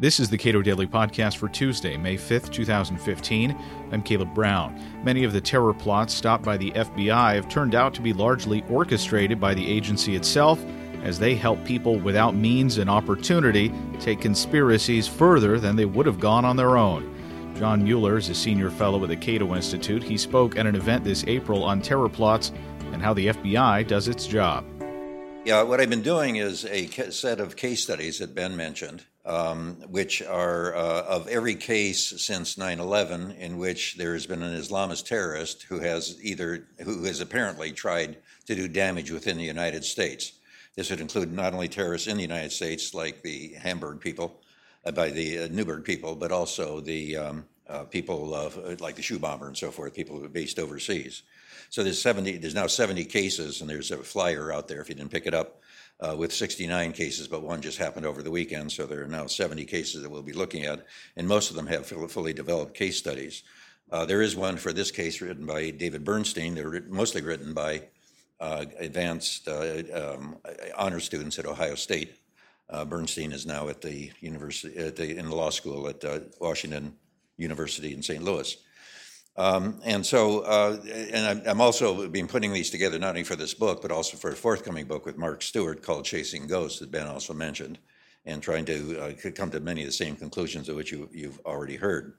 This is the Cato Daily Podcast for Tuesday, May 5th, 2015. I'm Caleb Brown. Many of the terror plots stopped by the FBI have turned out to be largely orchestrated by the agency itself as they help people without means and opportunity take conspiracies further than they would have gone on their own. John Mueller is a senior fellow at the Cato Institute. He spoke at an event this April on terror plots and how the FBI does its job. Yeah, what I've been doing is a set of case studies that Ben mentioned um, which are uh, of every case since 9/11 in which there has been an Islamist terrorist who has either who has apparently tried to do damage within the United States. This would include not only terrorists in the United States, like the Hamburg people, uh, by the uh, Nuremberg people, but also the um, uh, people of uh, like the shoe bomber and so forth, people based overseas. So there's 70. There's now 70 cases, and there's a flyer out there if you didn't pick it up uh, with 69 cases, but one just happened over the weekend, so there are now 70 cases that we'll be looking at, and most of them have fully developed case studies. Uh, there is one for this case written by David Bernstein. They're mostly written by uh, advanced uh, um, honor students at Ohio State. Uh, Bernstein is now at the university at the, in the law school at uh, Washington University in St. Louis. Um, and so, uh, and I'm also been putting these together not only for this book, but also for a forthcoming book with Mark Stewart called Chasing Ghosts that Ben also mentioned, and trying to uh, come to many of the same conclusions of which you, have already heard.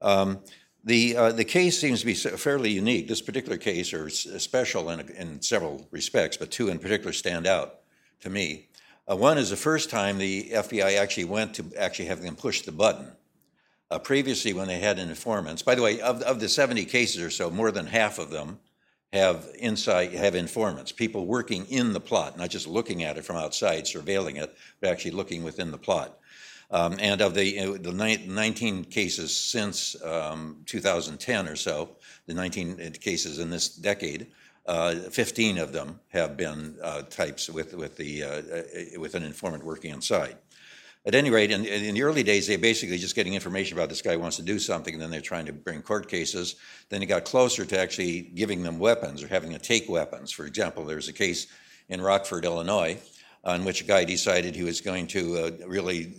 Um, the, uh, the case seems to be fairly unique. This particular case are special in, in several respects, but two in particular stand out to me. Uh, one is the first time the FBI actually went to actually having them push the button uh, previously, when they had an informants, by the way, of, of the 70 cases or so, more than half of them have insight, have informants, people working in the plot, not just looking at it from outside, surveilling it, but actually looking within the plot. Um, and of the, the 19 cases since um, 2010 or so, the 19 cases in this decade, uh, 15 of them have been uh, types with, with, the, uh, uh with an informant working inside. At any rate, in, in, the early days, they're basically just getting information about this guy wants to do something, and then they're trying to bring court cases. Then it got closer to actually giving them weapons or having to take weapons. For example, there's a case in Rockford, Illinois, on which a guy decided he was going to uh, really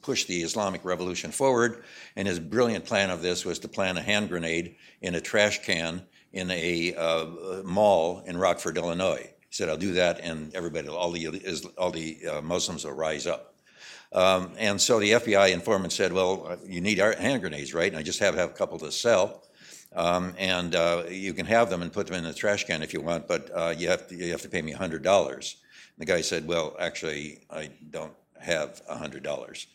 push the Islamic Revolution forward. And his brilliant plan of this was to plant a hand grenade in a trash can in a uh, mall in Rockford, Illinois. He said, "I'll do that, and everybody, all the all the uh, Muslims will rise up." Um, and so the FBI informant said, Well, uh, you need hand grenades, right? And I just have, have a couple to sell. Um, and uh, you can have them and put them in the trash can if you want, but uh, you, have to, you have to pay me $100. The guy said, Well, actually, I don't have $100.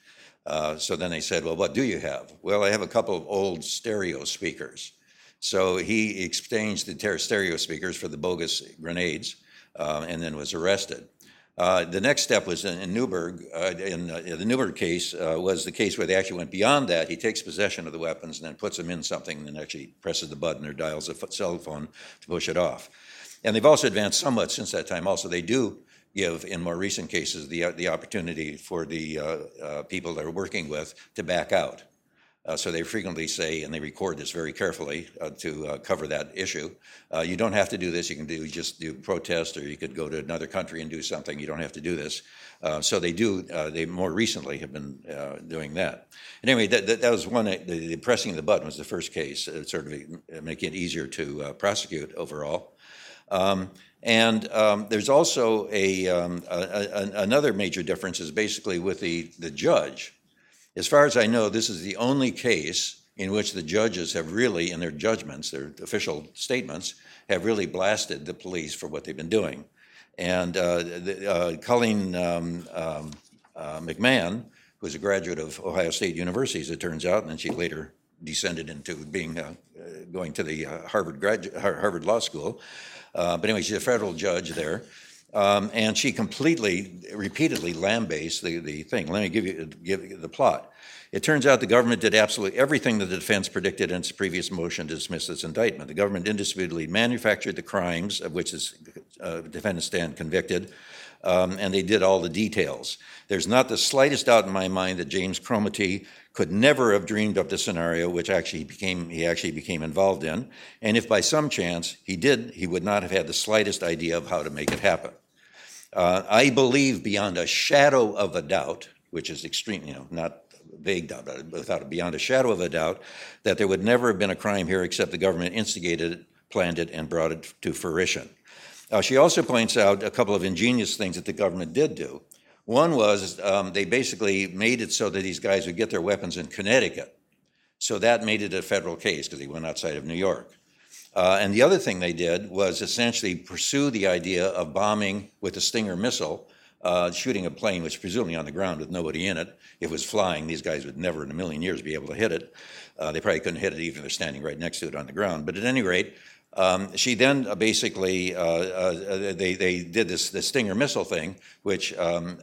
Uh, so then they said, Well, what do you have? Well, I have a couple of old stereo speakers. So he exchanged the stereo speakers for the bogus grenades uh, and then was arrested. Uh, the next step was in, in Newburgh. Uh, in, uh, the Newburgh case uh, was the case where they actually went beyond that. He takes possession of the weapons and then puts them in something and then actually presses the button or dials a cell phone to push it off. And they've also advanced somewhat since that time. Also, they do give, in more recent cases, the, the opportunity for the uh, uh, people they're working with to back out. Uh, so they frequently say, and they record this very carefully uh, to uh, cover that issue. Uh, you don't have to do this. You can do just do protest, or you could go to another country and do something. You don't have to do this. Uh, so they do. Uh, they more recently have been doing that. And anyway, that, that, that was one. The, the, pressing of the button was the first case, sort of making it easier to prosecute overall. Um, and um, there's also a, um, a, a, another major difference is basically with the, the judge. As far as I know, this is the only case in which the judges have really, in their judgments, their official statements, have really blasted the police for what they've been doing. And uh, the, uh, Colleen um, um, uh, McMahon, who's a graduate of Ohio State University, as it turns out, and then she later descended into being uh, uh, going to the uh, Harvard, Harvard Law School. but anyway, she's a federal judge there. Um, and she completely, repeatedly lambastes the, the thing. Let me give you, give you the plot. It turns out the government did absolutely everything that the defense predicted in its previous motion to dismiss this indictment. The government indisputably manufactured the crimes of which the uh, defendants stand convicted, um, and they did all the details. There's not the slightest doubt in my mind that James Cromartie could never have dreamed up the scenario which actually became he actually became involved in, and if by some chance he did, he would not have had the slightest idea of how to make it happen. Uh, I believe beyond a shadow of a doubt, which is extreme, you know, not vague doubt, but without beyond a shadow of a doubt, that there would never have been a crime here except the government instigated it, planned it, and brought it to fruition. Uh, she also points out a couple of ingenious things that the government did do. One was um, they basically made it so that these guys would get their weapons in Connecticut. So that made it a federal case because he went outside of New York. Uh, and the other thing they did was essentially pursue the idea of bombing with a Stinger missile, uh, shooting a plane which presumably on the ground with nobody in it. If it was flying, these guys would never in a million years be able to hit it. Uh, they probably couldn't hit it even if they're standing right next to it on the ground. But at any rate, um, she then uh, basically uh, uh, they, they did this, this Stinger missile thing, which, um,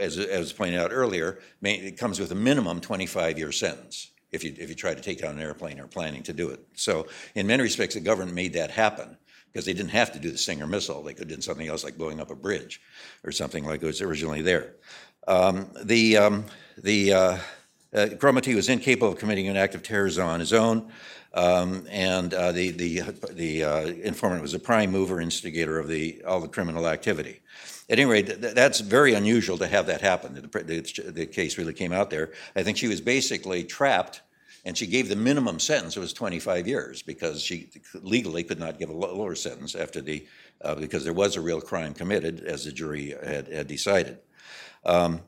as, as pointed out earlier, may, it comes with a minimum 25 year sentence if you if you try to take down an airplane or planning to do it. So in many respects, the government made that happen because they didn't have to do the Stinger missile; they could done something else like blowing up a bridge or something like it was originally there. Um, the um, the uh, uh, was incapable of committing an act of terrorism on his own. Um, and uh, the the the uh, informant was a prime mover, instigator of the all the criminal activity. At any rate, th- that's very unusual to have that happen. The, the, the, case really came out there. I think she was basically trapped, and she gave the minimum sentence. It was 25 years because she legally could not give a lower sentence after the uh, because there was a real crime committed, as the jury had, had decided. Um,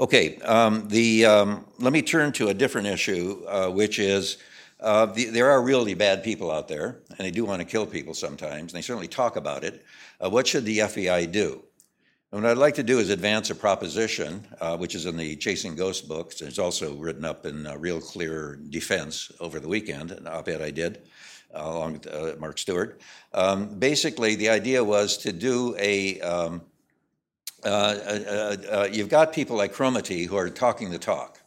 okay, um, the um, let me turn to a different issue, uh, which is uh, the, there are really bad people out there, and they do want to kill people sometimes, and they certainly talk about it. Uh, what should the FBI do? And what I'd like to do is advance a proposition, uh, which is in the Chasing Ghosts books. It's also written up in uh, Real Clear Defense over the weekend, an op ed I did uh, along with Mark Stewart. Um, basically, the idea was to do a um, you've got people like Cromartie who are talking the talk.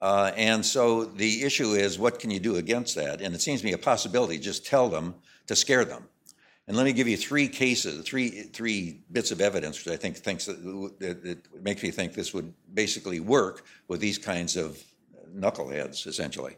Uh, and so the issue is, what can you do against that? And it seems to me a possibility. Just tell them to scare them. And let me give you three cases, three three bits of evidence, which I think thinks that, that, that makes me think this would basically work with these kinds of knuckleheads, essentially.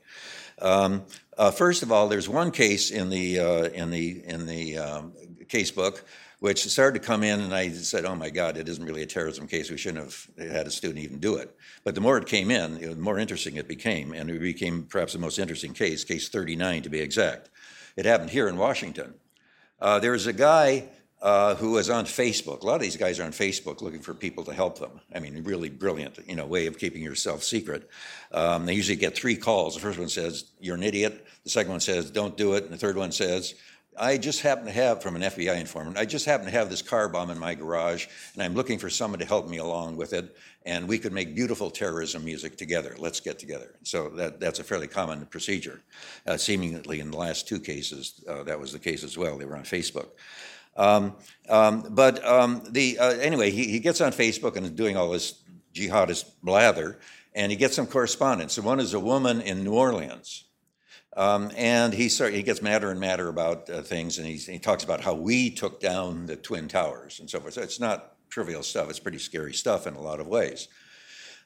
Um, uh, first of all, there's one case in the uh, in the in the um, case book which started to come in, and I said, "Oh my God, it isn't really a terrorism case. We shouldn't have had a student even do it." But the more it came in, the more interesting it became, and it became perhaps the most interesting case, case 39 to be exact. It happened here in Washington. Uh, there's a guy uh, who was on Facebook. A lot of these guys are on Facebook looking for people to help them. I mean, really brilliant, you know, way of keeping yourself secret. Um, they usually get three calls. The first one says, "You're an idiot." The second one says, "Don't do it," and the third one says, I just happen to have, from an FBI informant, I just happen to have this car bomb in my garage, and I'm looking for someone to help me along with it, and we could make beautiful terrorism music together. Let's get together. So that, that's a fairly common procedure. Uh, seemingly, in the last two cases, uh, that was the case as well. They were on Facebook. Um, um, but um, the uh, anyway, he, he gets on Facebook and is doing all this jihadist blather, and he gets some correspondence. And one is a woman in New Orleans um, and he start, he gets madder and madder about uh, things, and he talks about how we took down the twin towers and so forth. So it's not trivial stuff. It's pretty scary stuff in a lot of ways.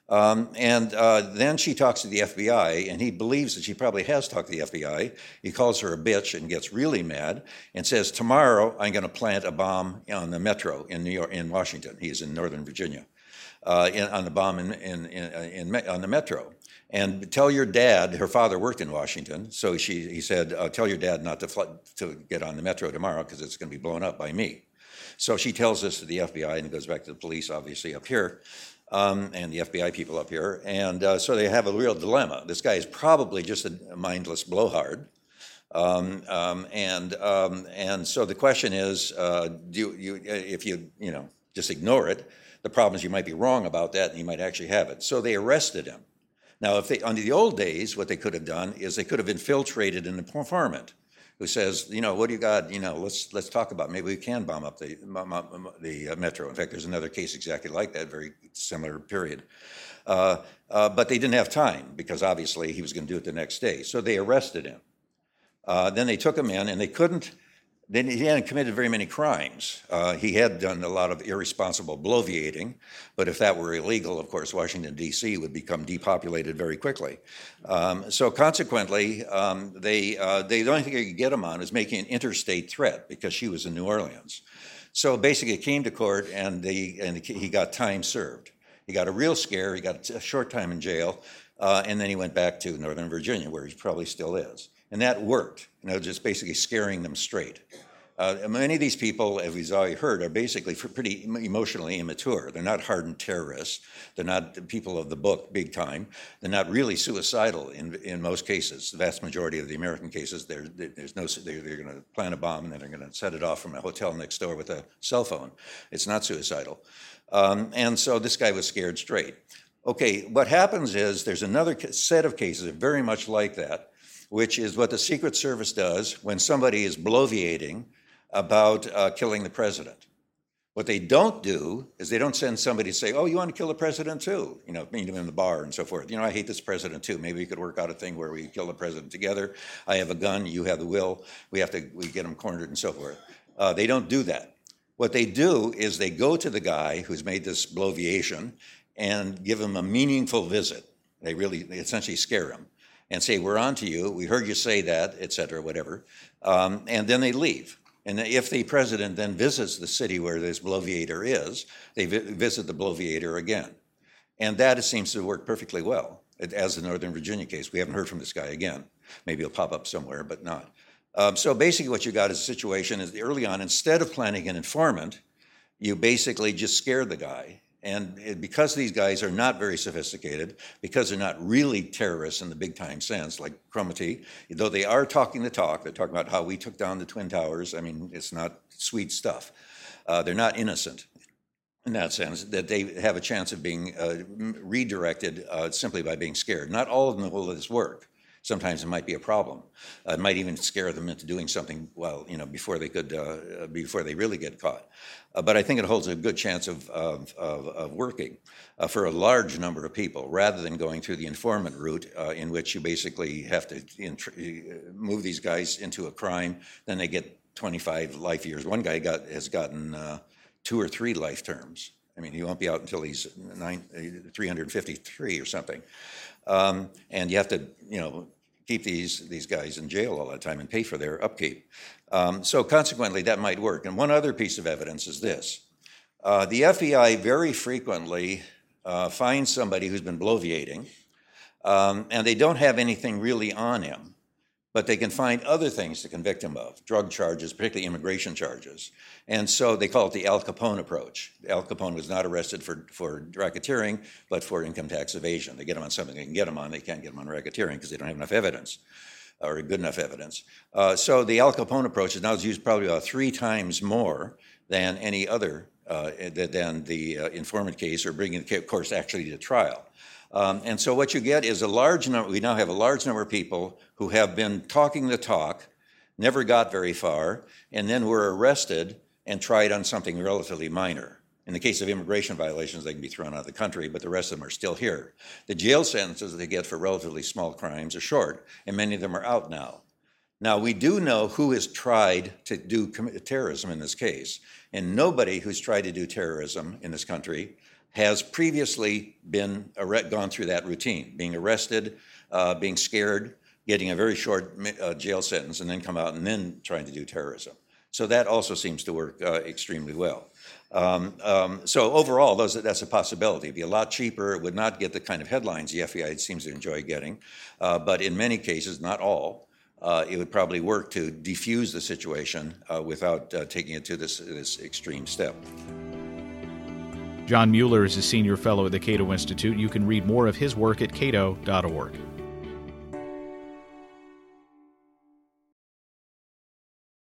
Um, and uh, then she talks to the FBI, and he believes that she probably has talked to the FBI. He calls her a bitch and gets really mad and says, "Tomorrow I'm going to plant a bomb on the metro in New York, in Washington. He's in Northern Virginia, uh, in, on the bomb in, in, in, in on the metro." and tell your dad. Her father worked in Washington, so she he said, uh, "Tell your dad not to to get on the metro tomorrow because it's going to be blown up by me." So she tells this to the FBI, and it goes back to the police, obviously up here, um, and the FBI people up here, and uh, so they have a real dilemma. This guy is probably just a mindless blowhard. Um, um, and um, and so the question is, uh, do you if you you know just ignore it, the problem is you might be wrong about that, and you might actually have it. So they arrested him. Now, if they, under the old days, what they could have done is they could have infiltrated an informant who says, you know, what do you got? You know, let's let's talk about. It. Maybe we can bomb up the the uh, metro. In fact, there's another case exactly like that, very similar period. Uh, uh, but they didn't have time because obviously he was going to do it the next day. So they arrested him. Uh, then they took him in, and they couldn't then he hadn't committed very many crimes. Uh, he had done a lot of irresponsible bloviating, but if that were illegal, of course, Washington, D.C. would become depopulated very quickly. Um, so consequently, um, they, uh, they, the only thing they could get him on is making an interstate threat because she was in New Orleans. So basically, it came to court and, they, and he got time served. He got a real scare. He got a short time in jail, uh, and then he went back to Northern Virginia, where he probably still is. And that worked, you know, just basically scaring them straight. Uh, many of these people, as we've already heard, are basically pretty emotionally immature. They're not hardened terrorists. They're not people of the book, big time. They're not really suicidal in, in most cases. The vast majority of the American cases, they're, there's no, they're, they're going to plant a bomb and then they're going to set it off from a hotel next door with a cell phone. It's not suicidal. Um, and so this guy was scared straight. Okay, what happens is there's another set of cases very much like that, which is what the Secret Service does when somebody is bloviating about uh, killing the president. What they don't do is they don't send somebody to say, "Oh, you want to kill the president too?" You know, meet him in the bar and so forth. You know, I hate this president too. Maybe we could work out a thing where we kill the president together. I have a gun, you have the will. We have to we get him cornered and so forth. Uh, they don't do that. What they do is they go to the guy who's made this bloviation and give him a meaningful visit. They really, they essentially scare him and say, "We're on to you. We heard you say that, et cetera, whatever," um, and then they leave. And if the president then visits the city where this bloviator is, they vi- visit the bloviator again. And that seems to work perfectly well, as the Northern Virginia case. We haven't heard from this guy again. Maybe he'll pop up somewhere, but not. Um, so basically, what you got is a situation is early on, instead of planning an informant, you basically just scare the guy and because these guys are not very sophisticated, because they're not really terrorists in the big time sense, like Cromartie, though they are talking the talk, they're talking about how we took down the Twin Towers. I mean, it's not sweet stuff. Uh, they're not innocent in that sense, that they have a chance of being uh, redirected uh, simply by being scared. Not all of them will this work. Sometimes it might be a problem. Uh, it might even scare them into doing something well, you know, before they could, uh, before they really get caught. Uh, but I think it holds a good chance of, of, of, of working uh, for a large number of people, rather than going through the informant route, uh, in which you basically have to int- move these guys into a crime, then they get 25 life years. One guy got has gotten uh, two or three life terms. I mean, he won't be out until he's nine, 353 or something. Um, and you have to, you know, keep these, these guys in jail all the time and pay for their upkeep. Um, so consequently, that might work. And one other piece of evidence is this. Uh, the FBI very frequently uh, finds somebody who's been bloviating, um, and they don't have anything really on him but they can find other things to convict him of, drug charges, particularly immigration charges. And so they call it the Al Capone approach. Al Capone was not arrested for, for racketeering, but for income tax evasion. They get him on something they can get him on, they can't get him on racketeering because they don't have enough evidence or good enough evidence. Uh, so the Al Capone approach is now used probably about three times more than any other, uh, than the uh, informant case or bringing the course actually to trial. Um, and so what you get is a large number, we now have a large number of people who have been talking the talk, never got very far, and then were arrested and tried on something relatively minor. In the case of immigration violations, they can be thrown out of the country, but the rest of them are still here. The jail sentences they get for relatively small crimes are short, and many of them are out now. Now, we do know who has tried to do terrorism in this case, and nobody who's tried to do terrorism in this country has previously been gone through that routine, being arrested, uh, being scared, getting a very short uh, jail sentence, and then come out and then trying to do terrorism. So that also seems to work uh, extremely well. Um, um, so overall, those, that's a possibility. It'd be a lot cheaper. It would not get the kind of headlines the FBI seems to enjoy getting, uh, but in many cases, not all. Uh, it would probably work to defuse the situation uh, without taking it to this, this extreme step. John Mueller is a senior fellow at the Cato Institute. You can read more of his work at cato.org.